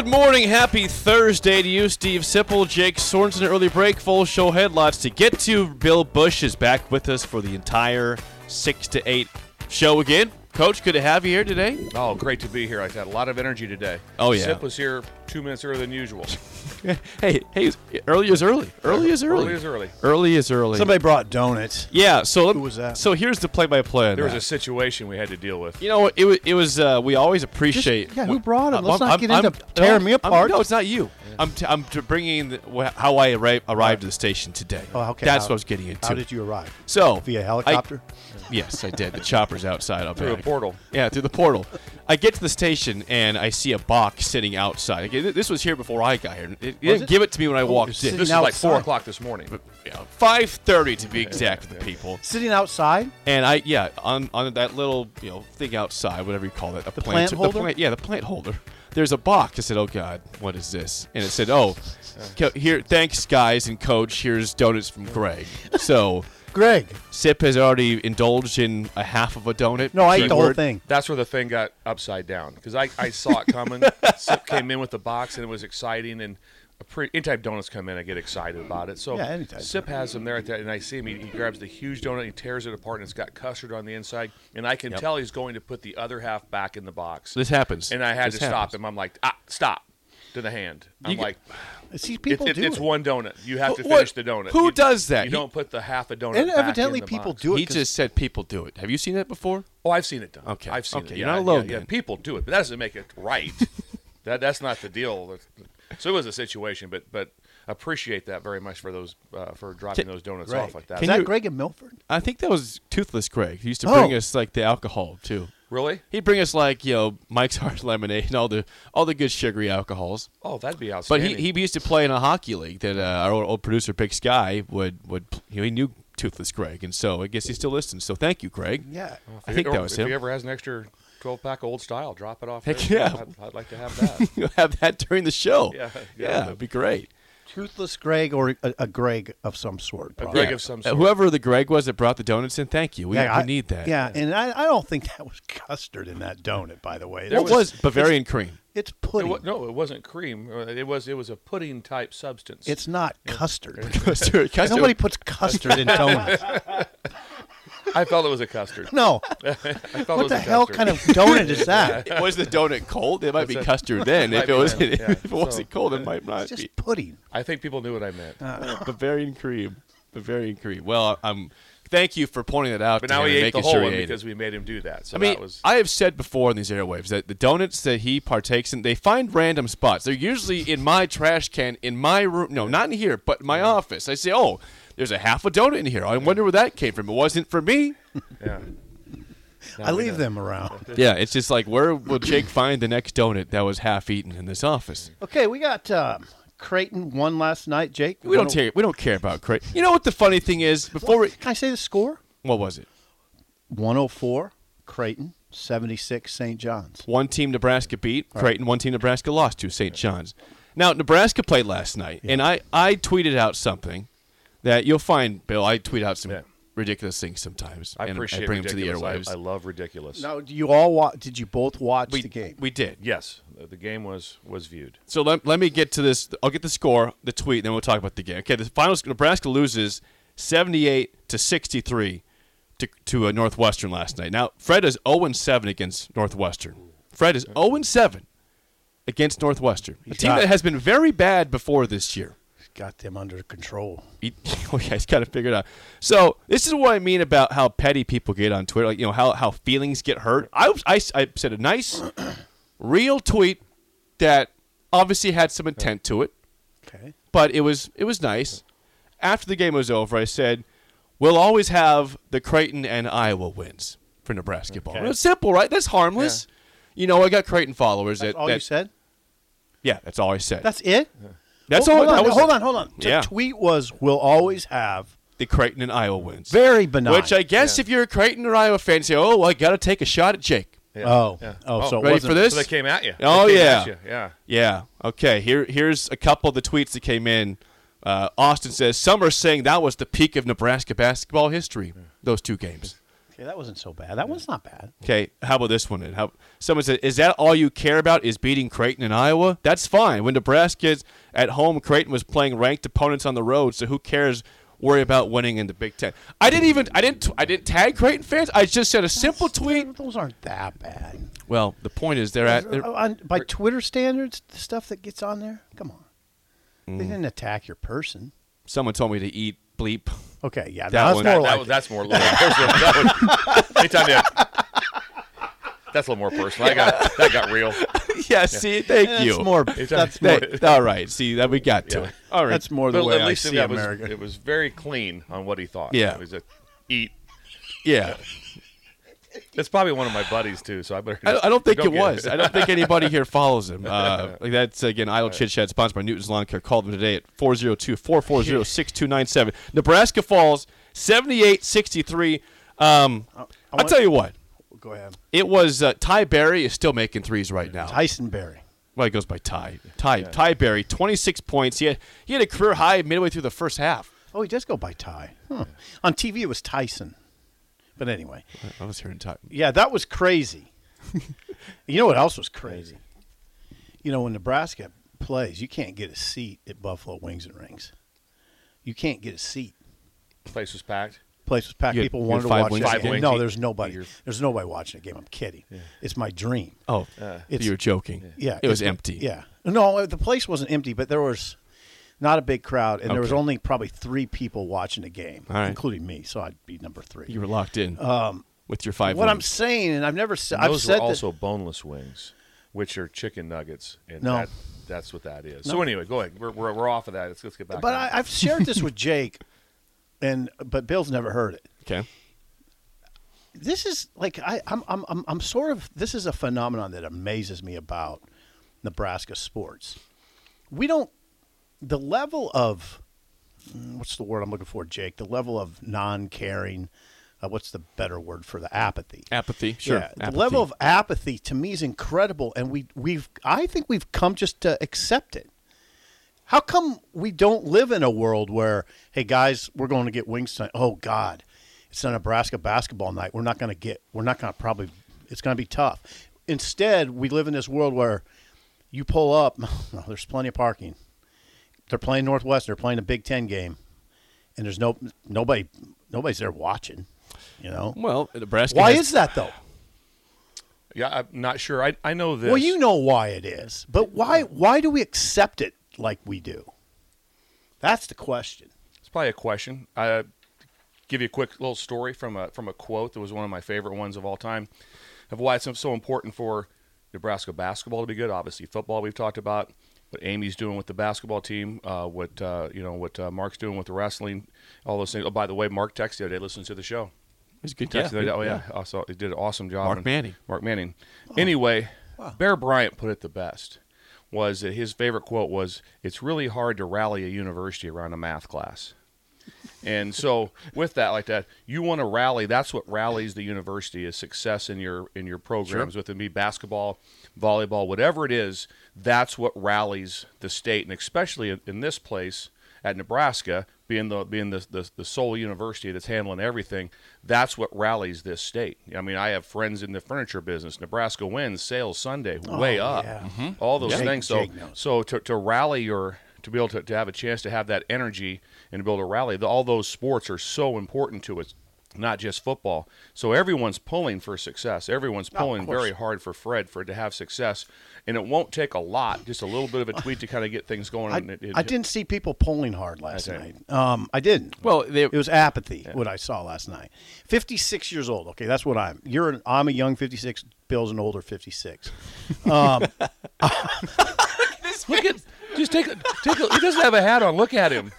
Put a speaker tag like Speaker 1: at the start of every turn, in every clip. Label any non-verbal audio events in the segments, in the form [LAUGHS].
Speaker 1: Good morning, happy Thursday to you, Steve Sipple, Jake Sorensen. Early break, full show headlines to get to. Bill Busch is back with us for the entire six to eight show again. Coach, good to have you here today.
Speaker 2: Oh, great to be here. I've had a lot of energy today.
Speaker 1: Oh, yeah.
Speaker 2: Sip was here two minutes earlier than usual. [LAUGHS]
Speaker 1: Hey, hey, early is early. Early is early.
Speaker 2: Early is early.
Speaker 1: Early is early.
Speaker 3: Somebody brought donuts.
Speaker 1: yeah. So let-
Speaker 3: Who was that?
Speaker 1: So here's the play-by-play.
Speaker 2: There was a situation we had to deal with.
Speaker 1: You know, it was. It was. Uh, we always appreciate.
Speaker 3: yeah, who brought 'em? Let's
Speaker 1: I'm-
Speaker 3: not get
Speaker 1: I'm-
Speaker 3: into
Speaker 1: I'm-
Speaker 3: tearing
Speaker 1: no,
Speaker 3: me
Speaker 1: I'm-
Speaker 3: apart.
Speaker 1: no, it's not you. I'm. T- I'm t- bringing the, wh- how I arri- arrived to the station today.
Speaker 3: Oh, okay.
Speaker 1: That's
Speaker 3: How-
Speaker 1: what I was getting into.
Speaker 3: How did you arrive?
Speaker 1: So
Speaker 3: Via
Speaker 1: I-
Speaker 3: helicopter?
Speaker 1: yes, I did. The chopper's outside. I'll
Speaker 2: Through a portal.
Speaker 1: Yeah, through the portal. I get to the station and I see a box sitting outside. Again, this was here before I got here. It, it didn't
Speaker 3: it?
Speaker 1: give it to me when I oh,
Speaker 3: walked
Speaker 1: in.
Speaker 3: sitting
Speaker 2: This is like four o'clock this morning.
Speaker 1: Five thirty to be exact with the people.
Speaker 3: Sitting outside?
Speaker 1: And I, yeah, on on that little you know thing outside, whatever you call it, a
Speaker 3: The plant holder?
Speaker 1: The plant, yeah, the plant holder. There's a box. I said, "Oh God, what is this?" And it said, "Oh, here, thanks guys and coach. Here's donuts from Greg." So [LAUGHS]
Speaker 3: Greg.
Speaker 1: Sip has already indulged in a half of a donut.
Speaker 3: No, I ate the whole thing.
Speaker 2: That's where the thing got upside down because I, I saw it coming. [LAUGHS] Sip came in with the box and it was exciting. And a pre- anytime donuts come in, I get excited about it. So
Speaker 3: Yeah, anytime.
Speaker 2: Sip has them there at that, and I see him. He, he grabs the huge donut, he tears it apart, and it's got custard on the inside. And I can tell he's going to put the other half back in the box.
Speaker 1: This happens.
Speaker 2: And I had
Speaker 1: This
Speaker 2: to stop him. I'm like, ah, stop. To the hand. I'm
Speaker 1: You get-
Speaker 2: like,
Speaker 3: See,
Speaker 2: It,
Speaker 3: people
Speaker 2: it,
Speaker 3: do
Speaker 2: it's
Speaker 3: it.
Speaker 2: one donut. You have to
Speaker 1: What-
Speaker 2: finish the donut.
Speaker 1: who
Speaker 2: You-
Speaker 1: does that?
Speaker 2: You
Speaker 1: He-
Speaker 2: don't put the half a donut.
Speaker 3: And
Speaker 2: back
Speaker 3: evidently
Speaker 2: in the
Speaker 3: people
Speaker 2: box.
Speaker 3: do it.
Speaker 1: He just said people do it. Have you seen that before?
Speaker 2: Oh, I've seen it done.
Speaker 1: Okay.
Speaker 2: I've seen
Speaker 1: Okay,
Speaker 2: it.
Speaker 1: you're
Speaker 2: Yeah,
Speaker 1: not alone
Speaker 2: Yeah, yeah, people do it, but that doesn't make it right. that that's not the deal. So it was a situation, but but appreciate that very much for those uh, for dropping
Speaker 1: Can-
Speaker 2: those donuts
Speaker 3: Greg.
Speaker 2: off like that.
Speaker 3: Is
Speaker 1: Can
Speaker 3: that
Speaker 1: you-
Speaker 3: Greg in Milford?
Speaker 1: I think that was Toothless Greg. He used to
Speaker 3: Oh.
Speaker 1: bring us like the alcohol too.
Speaker 2: really?
Speaker 1: He'd bring us like you know Mike's [LAUGHS] Hard Lemonade and all the all the good sugary alcohols.
Speaker 2: Oh, that'd be
Speaker 1: But
Speaker 2: outstanding.
Speaker 1: he, he used to play in a hockey league that uh, our old, old producer Big Sky would would you know, he knew Toothless Greg and so I guess he still listens. So thank you, Greg.
Speaker 3: Yeah.
Speaker 1: I think
Speaker 2: Or
Speaker 1: that was
Speaker 2: if
Speaker 1: him.
Speaker 2: he ever has an extra twelve pack old style, drop it off.
Speaker 1: Heck
Speaker 2: there.
Speaker 1: yeah.
Speaker 2: I'd, I'd like to have [LAUGHS] that.
Speaker 1: You'll have that during the show.
Speaker 2: Yeah,
Speaker 1: yeah,
Speaker 2: yeah.
Speaker 1: it'd be great.
Speaker 3: Toothless Greg or a, a Greg of some sort.
Speaker 2: A. Greg
Speaker 1: Yeah.
Speaker 2: of some sort.
Speaker 1: whoever the Greg was that brought the donuts in, thank you. We,
Speaker 3: Yeah,
Speaker 1: we
Speaker 3: I-
Speaker 1: need that.
Speaker 3: Yeah, and I, I don't think that was custard in that donut, by the way.
Speaker 1: What
Speaker 3: It's-
Speaker 1: was Bavarian cream?
Speaker 3: It's
Speaker 2: It
Speaker 3: pudding.
Speaker 2: no, it wasn't cream. Uh, It was it was a pudding type substance.
Speaker 3: It's not custard.
Speaker 1: Custard. [LAUGHS] Custard.
Speaker 3: Nobody puts custard in [LAUGHS] donuts.
Speaker 2: I felt it was a custard.
Speaker 3: No. [LAUGHS]
Speaker 2: I felt it
Speaker 3: What
Speaker 2: was
Speaker 3: the
Speaker 2: a
Speaker 3: hell
Speaker 2: custard.
Speaker 3: kind of donut is that? [LAUGHS]
Speaker 1: was the donut cold? It might be
Speaker 2: That's
Speaker 1: custard [LAUGHS] then. If it was,
Speaker 2: then, yeah.
Speaker 1: if it wasn't
Speaker 2: So-
Speaker 1: cold, it might not
Speaker 3: It's
Speaker 1: be.
Speaker 3: just pudding.
Speaker 2: I think people knew what I meant. Uh.
Speaker 1: Bavarian cream. Bavarian cream. Well, I'm. Thank you for pointing that out.
Speaker 2: but
Speaker 1: to
Speaker 2: now
Speaker 1: him
Speaker 2: he ate the whole
Speaker 1: sure
Speaker 2: one
Speaker 1: he ate it.
Speaker 2: because we made him do that. So
Speaker 1: I mean,
Speaker 2: that was
Speaker 1: I have said before in these airwaves that the donuts that he partakes in, they find random spots. They're usually in my trash can, in my room. No, not in here, but in my office. I say, oh, there's a half a donut in here. I wonder where that came from. It wasn't for me. [LAUGHS]
Speaker 2: yeah.
Speaker 3: I leave them around.
Speaker 1: yeah, it's just like, where will Jake find the next donut that was half eaten in this office?
Speaker 3: Okay, we got um, Creighton won last night. Jake,
Speaker 1: We don't
Speaker 3: One-
Speaker 1: care. We don't care about Creighton. You know what the funny thing is? Before we,
Speaker 3: Can I say the score?
Speaker 1: what was it?
Speaker 3: 104, Creighton, 76, St. John's.
Speaker 1: One team Nebraska beat Creighton. One team Nebraska lost to St. John's. Now Nebraska played last night, and I I tweeted out something that you'll find, Bill. I tweet out some
Speaker 2: Yeah.
Speaker 1: ridiculous things sometimes.
Speaker 2: I
Speaker 1: and
Speaker 2: appreciate
Speaker 1: I bring them to the airwaves.
Speaker 2: I, I love ridiculous.
Speaker 3: Now, do you all wa- did you both watch
Speaker 1: we
Speaker 3: the game?
Speaker 1: We did.
Speaker 2: Yes, the game was was viewed.
Speaker 1: So let, let me get to this. I'll get the score, the tweet, then we'll talk about the game. Okay, the final Nebraska loses seventy-eight to sixty-three to to uh, Northwestern last night. Now Fred is zero and seven against Northwestern. Fred is zero and seven against Northwestern, a team
Speaker 3: got-
Speaker 1: that has been very bad before this year.
Speaker 3: Got them under control.
Speaker 1: He, [LAUGHS] oh yeah, he's got to figure it out. So this is what I mean about how petty people get on Twitter. Like you know how how feelings get hurt. I I, I said a nice, [COUGHS] real tweet that obviously had some intent to it,
Speaker 3: Okay.
Speaker 1: but it was it was nice. After the game was over, I said, "We'll always have the Creighton and Iowa wins for Nebraska ball."
Speaker 3: Okay.
Speaker 1: It's simple, right? That's harmless. You know, I got Creighton followers
Speaker 3: That's
Speaker 1: that,
Speaker 3: all
Speaker 1: that
Speaker 3: you said.
Speaker 1: yeah, that's all I said.
Speaker 3: That's it.
Speaker 1: That's
Speaker 3: Hold-
Speaker 1: all.
Speaker 3: Hold
Speaker 1: that
Speaker 3: on,
Speaker 1: was
Speaker 3: hold on, hold on. The
Speaker 1: Yeah.
Speaker 3: tweet was, "We'll always have."
Speaker 1: The Creighton and Iowa wins.
Speaker 3: Very benign.
Speaker 1: Which I guess if you're a Creighton or Iowa fan, say, "Oh, I got to take a shot at Jake."
Speaker 2: Yeah.
Speaker 3: Oh,
Speaker 2: Yeah.
Speaker 3: oh, so it
Speaker 1: Ready
Speaker 3: wasn't-
Speaker 1: for this?
Speaker 2: So they came at you.
Speaker 1: Oh,
Speaker 2: They came
Speaker 1: yeah.
Speaker 2: at you. Yeah.
Speaker 1: Yeah. Okay. Here, here's a couple of the tweets that came in. Uh, Austin says some are saying that was the peak of Nebraska basketball history. Those two games.
Speaker 3: Okay, that wasn't so bad. That one's not bad.
Speaker 1: Okay. How about this one? How someone said, "Is that all you care about? Is beating Creighton in Iowa? That's fine. When Nebraska's at home, Creighton was playing ranked opponents on the road. So who cares? Worry about winning in the Big Ten. I didn't even. I didn't. I didn't tag Creighton fans. I just said a simple tweet.
Speaker 3: Those aren't that bad.
Speaker 1: Well, the point is they're at. They're,
Speaker 3: on, by Twitter standards, the stuff that gets on there. Come on,
Speaker 1: Mm.
Speaker 3: they didn't attack your person.
Speaker 1: someone told me to eat bleep.
Speaker 3: Okay, yeah,
Speaker 1: That
Speaker 3: that's
Speaker 1: one-
Speaker 3: more
Speaker 2: That,
Speaker 3: like
Speaker 2: that was, that's more. [LAUGHS] that was, anytime you, that's a little more personal. I got that got real. [LAUGHS]
Speaker 1: yeah. See, thank
Speaker 3: that's
Speaker 1: you.
Speaker 3: more.
Speaker 2: Anytime-
Speaker 3: That's more.
Speaker 1: They- all right. See that we got to
Speaker 2: Yeah.
Speaker 1: it. All right.
Speaker 3: That's more the
Speaker 2: But
Speaker 3: way
Speaker 2: at
Speaker 3: I
Speaker 2: least
Speaker 3: see
Speaker 2: that was,
Speaker 3: America.
Speaker 2: it was very clean on what he thought.
Speaker 1: Yeah.
Speaker 2: It was a eat.
Speaker 1: yeah. [LAUGHS]
Speaker 2: It's probably one of my buddies too. So I better.
Speaker 1: I, I don't think
Speaker 2: go
Speaker 1: it
Speaker 2: get
Speaker 1: was. I don't think anybody here follows him. [LAUGHS] Uh, like that's again Idle Chit Chat sponsored by Newton's Lawn Care. Call them today at 402-440-6297. Nebraska Falls 78-63. Um, I'll tell you what.
Speaker 3: Go ahead.
Speaker 1: It was uh, Ty Berry is still making threes right now.
Speaker 3: Tyson Berry.
Speaker 1: Well, he goes by Ty. Ty Ty Berry, 26 points. He had, he had a career high midway through the first half.
Speaker 3: Oh, he does go by Ty. Huh. On TV, it was Tyson. But anyway,
Speaker 1: I was hearing Ty.
Speaker 3: yeah, that was crazy. [LAUGHS] you know what else was crazy? You know, when Nebraska plays, you can't get a seat at Buffalo Wings and Rings. You can't get a seat.
Speaker 2: Place was packed.
Speaker 3: Place was packed.
Speaker 1: You had-
Speaker 3: People
Speaker 1: you
Speaker 3: wanted
Speaker 1: had
Speaker 3: to
Speaker 1: five
Speaker 3: watch
Speaker 1: wings
Speaker 3: that
Speaker 2: Five
Speaker 3: game.
Speaker 2: wings
Speaker 3: No,
Speaker 2: eat-
Speaker 3: there's nobody. There's nobody watching the game. I'm kidding. It's my dream.
Speaker 1: Oh, uh,
Speaker 3: It's-
Speaker 1: you were joking.
Speaker 3: Yeah,
Speaker 1: It was empty.
Speaker 3: Yeah, no, the place wasn't empty, but there was not a big crowd, and there was only probably three people watching the game,
Speaker 1: All right.
Speaker 3: including me. So I'd be number three.
Speaker 1: You were locked in um, with your five
Speaker 3: what I'm saying, and I've never said,
Speaker 2: And
Speaker 3: I've
Speaker 2: those
Speaker 3: said
Speaker 2: were
Speaker 3: that-
Speaker 2: also boneless wings, which are chicken nuggets, and
Speaker 3: No.
Speaker 2: that, that's what that is. So anyway, go ahead. We're, we're, we're off of that. Let's, let's get back.
Speaker 3: but. I, I've shared this with Jake, [LAUGHS] and but Bill's never heard it.
Speaker 1: Okay.
Speaker 3: This is like I, I'm, I'm, I'm, I'm sort of. This is a phenomenon that amazes me about Nebraska sports. We don't. The level of mm, what's the word I'm looking for, Jake? The level of non-caring. Uh, what's the better word for the apathy?
Speaker 1: Apathy. Sure.
Speaker 3: Yeah, the level of apathy to me is incredible, and we we've I think we've come just to accept it. How come we don't live in a world where, hey guys, we're going to get wings tonight? Oh God, it's a Nebraska basketball night. We're not going to get. We're not going to probably. It's going to be tough. Instead, we live in this world where you pull up. [LAUGHS] No, there's plenty of parking. They're playing Northwest. They're playing a Big Ten game, and there's no nobody. Nobody's there watching. You know.
Speaker 1: Well, Nebraska.
Speaker 3: Why
Speaker 1: has-
Speaker 3: is that though?
Speaker 2: yeah, I'm not sure. I, I know this.
Speaker 3: Well, you know why it is, but why why do we accept it like we do? That's the question.
Speaker 2: It's probably a question. I give you a quick little story from a from a quote that was one of my favorite ones of all time, of why it's so important for Nebraska basketball to be good. Obviously, football we've talked about. What Amy's doing with the basketball team, uh, what uh, you know, what uh, Mark's doing with the wrestling, all those things. Oh, by the way, Mark texted the other day. Listen to the show.
Speaker 1: He's a good.
Speaker 2: Texted the other
Speaker 1: Yeah.
Speaker 2: oh yeah, Also, he did an awesome job.
Speaker 1: Mark
Speaker 2: And-
Speaker 1: Manning.
Speaker 2: Mark Manning. Anyway, Bear Bryant put it the best. Was that his favorite quote was, "It's really hard to rally a university around a math class." And so, with that, like that, you want to rally. That's what rallies the university is success in your in your programs, whether it be basketball, volleyball, whatever it is. That's what rallies the state, and especially in, in this place at Nebraska, being the being the, the the sole university that's handling everything. That's what rallies this state. I mean, I have friends in the furniture business. Nebraska wins sales Sunday, oh, way up,
Speaker 3: yeah.
Speaker 2: all those things. So
Speaker 3: Jake
Speaker 2: so to, to rally your to be able to, to have a chance to have that energy and to be able to rally, the, all those sports are so important to us. not just football. So everyone's pulling for success. Everyone's
Speaker 3: Oh,
Speaker 2: pulling
Speaker 3: course.
Speaker 2: very hard for Fred for to have success, and it won't take a lot, just a little bit of a tweet to kind of get things going.
Speaker 3: I,
Speaker 2: and it- it-
Speaker 3: I didn't see people pulling hard last
Speaker 2: Okay.
Speaker 3: night. Um, I didn't.
Speaker 1: Well, they,
Speaker 3: It was apathy. What I saw last night. Fifty-six years old. Okay, that's what I'm. You're. An, I'm a young fifty-six. Bill's an older fifty-six. Um, [LAUGHS]
Speaker 2: Look at just take a take a. He doesn't have a hat on. Look at him.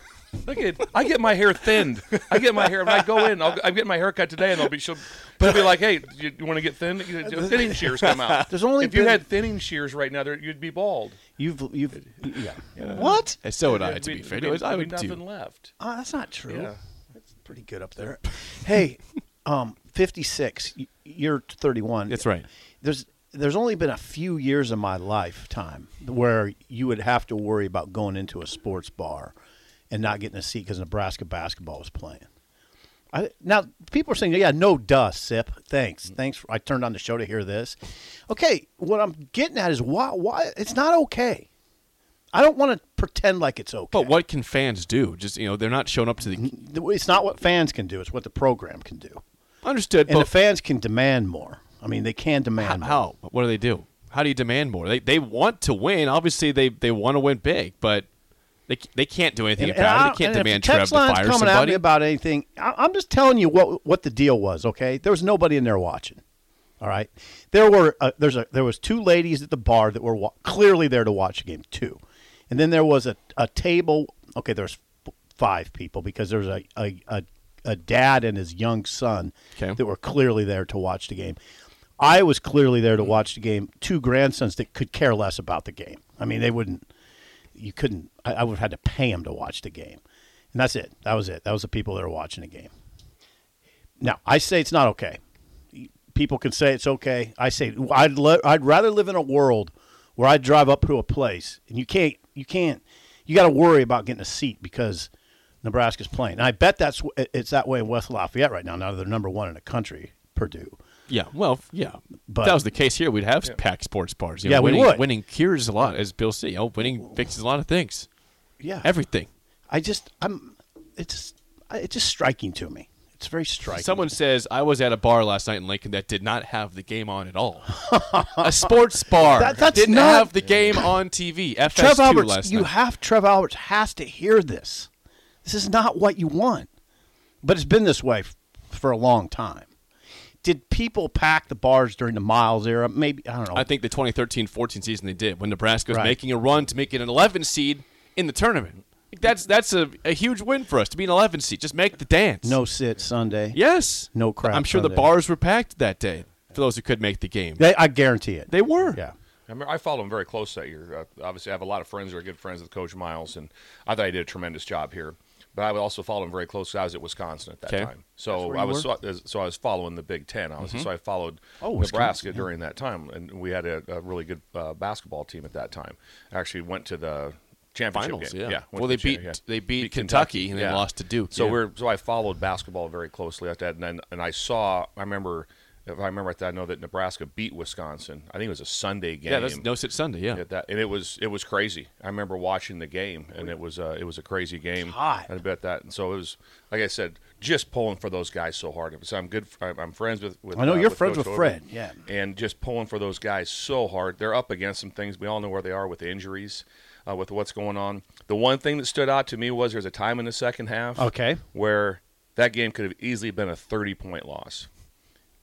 Speaker 2: Look at. I get my hair thinned. I get my hair. When I go in, I'll, I'm getting my hair cut today, and they'll be she'll, she'll be like, "Hey, you, you want to get thin? You- you- Thinning shears come out.
Speaker 3: There's only
Speaker 2: if you
Speaker 3: been-
Speaker 2: had thinning shears right now, there, you'd be bald.
Speaker 3: you've. You've. Yeah. What?
Speaker 1: and so would I,
Speaker 2: There'd
Speaker 1: to be
Speaker 2: be-
Speaker 1: fair.
Speaker 2: there'd
Speaker 1: I
Speaker 2: be
Speaker 1: would
Speaker 2: nothing
Speaker 1: too.
Speaker 2: left.
Speaker 3: Uh, that's not true.
Speaker 2: Yeah.
Speaker 3: That's pretty good up there. hey, um, fifty-six. y- You're thirty-one.
Speaker 1: That's right.
Speaker 3: There's. There's only been a few years in my lifetime where you would have to worry about going into a sports bar and not getting a seat because Nebraska basketball was playing. I, now people are saying, "Yeah, no dust, sip." Thanks, mm. thanks. I turned on the show to hear this. Okay, what I'm getting at is why? Why it's not okay. I don't want to pretend like it's okay.
Speaker 1: But what can fans do? Just you know, they're not showing up to the.
Speaker 3: It's not what fans can do; it's what the program can do.
Speaker 1: Understood.
Speaker 3: And
Speaker 1: but
Speaker 3: the fans can demand more. I mean, they can demand more.
Speaker 1: how? What do they do? How do you demand more? They they want to win. Obviously, they they want to win big, but they they can't do anything
Speaker 3: And- and
Speaker 1: about
Speaker 3: I-
Speaker 1: it. They can't
Speaker 3: and
Speaker 1: demand Trev to fire
Speaker 3: coming at
Speaker 1: somebody.
Speaker 3: me about anything. I, I'm just telling you what what the deal was. Okay, there was nobody in there watching. All right, there were uh, there's a there was two ladies at the bar that were wa- clearly there to watch the game. too, and then there was a, a table. Okay, there's f- five people because there's a a, a a dad and his young son
Speaker 1: Okay.
Speaker 3: that were clearly there to watch the game. I was clearly there to watch the game. Two grandsons that could care less about the game. I mean, they wouldn't. You couldn't. I, I would have had to pay them to watch the game, and that's it. That was it. That was the people that were watching the game. Now I say it's not okay. People can say it's okay. I say I'd le- I'd rather live in a world where I drive up to a place and you can't you can't you got to worry about getting a seat because Nebraska's playing. And I bet that's it's that way in West Lafayette right now. Now they're number one in the country, Purdue.
Speaker 1: Yeah, well, yeah.
Speaker 3: But-
Speaker 1: if that was the case here, we'd have packed sports bars. You know,
Speaker 3: Yeah, we
Speaker 1: winning,
Speaker 3: would.
Speaker 1: Winning cures a lot, as Bill said. You know, winning fixes a lot of things.
Speaker 3: Yeah,
Speaker 1: Everything.
Speaker 3: I just I'm it's it's just striking to me. It's very striking.
Speaker 1: Someone says I was at a bar last night in Lincoln that did not have the game on at all. [LAUGHS] a sports bar
Speaker 3: That- that's
Speaker 1: didn't
Speaker 3: not-
Speaker 1: have the game on TV. FS2
Speaker 3: Trev Alberts, you
Speaker 1: night.
Speaker 3: have Trev Alberts has to hear this. This is not what you want, but it's been this way f- for a long time. Did people pack the bars during the Miles era? Maybe I don't know.
Speaker 1: I think the 2013-14 season they did when Nebraska was
Speaker 3: Right.
Speaker 1: making a run to make it an 11 seed in the tournament. That's that's a, a huge win for us to be an 11 seed. Just make the dance.
Speaker 3: no sit Sunday.
Speaker 1: Yes.
Speaker 3: No crap
Speaker 1: I'm sure the bars were packed that day for those who could make the game.
Speaker 3: They, I guarantee it.
Speaker 1: They were.
Speaker 3: yeah.
Speaker 2: I, remember, I followed him very close that year. Uh, obviously, I have a lot of friends who are good friends with Coach Miles, and I thought he did a tremendous job here. But I would also follow him very closely. I was at Wisconsin at that
Speaker 1: Okay.
Speaker 2: time, so I was so, so I was following the Big Ten. Obviously, so I followed
Speaker 3: Oh,
Speaker 2: Nebraska
Speaker 3: yeah.
Speaker 2: during that time, and we had a, a really good uh, basketball team at that time. I Actually, went to the championship
Speaker 1: Finals,
Speaker 2: game.
Speaker 1: yeah.
Speaker 2: went
Speaker 1: Well, they
Speaker 2: the
Speaker 1: beat-
Speaker 2: yeah.
Speaker 1: they beat Kentucky and they lost to Duke,
Speaker 2: So
Speaker 1: yeah.
Speaker 2: we're so I followed basketball very closely at that, and then, and I saw. I remember. If I remember right, that I know that Nebraska beat Wisconsin. I think it was a Sunday game
Speaker 1: Yeah, that's no sit Sunday. Yeah.
Speaker 2: that, and it was it was crazy. I remember watching the game, and it was uh, it was a crazy game.
Speaker 3: hot.
Speaker 2: I bet that, and so it was like I said, just pulling for those guys so hard. So I'm good. I'm I'm friends with. with
Speaker 3: I know
Speaker 2: uh,
Speaker 3: you're
Speaker 2: with
Speaker 3: friends
Speaker 2: Coach
Speaker 3: with
Speaker 2: Odom,
Speaker 3: Fred, yeah.
Speaker 2: and just pulling for those guys so hard. They're up against some things. We all know where they are with injuries, uh, with what's going on. The one thing that stood out to me was there's a time in the second half,
Speaker 3: Okay.
Speaker 2: where that game could have easily been a 30 point loss,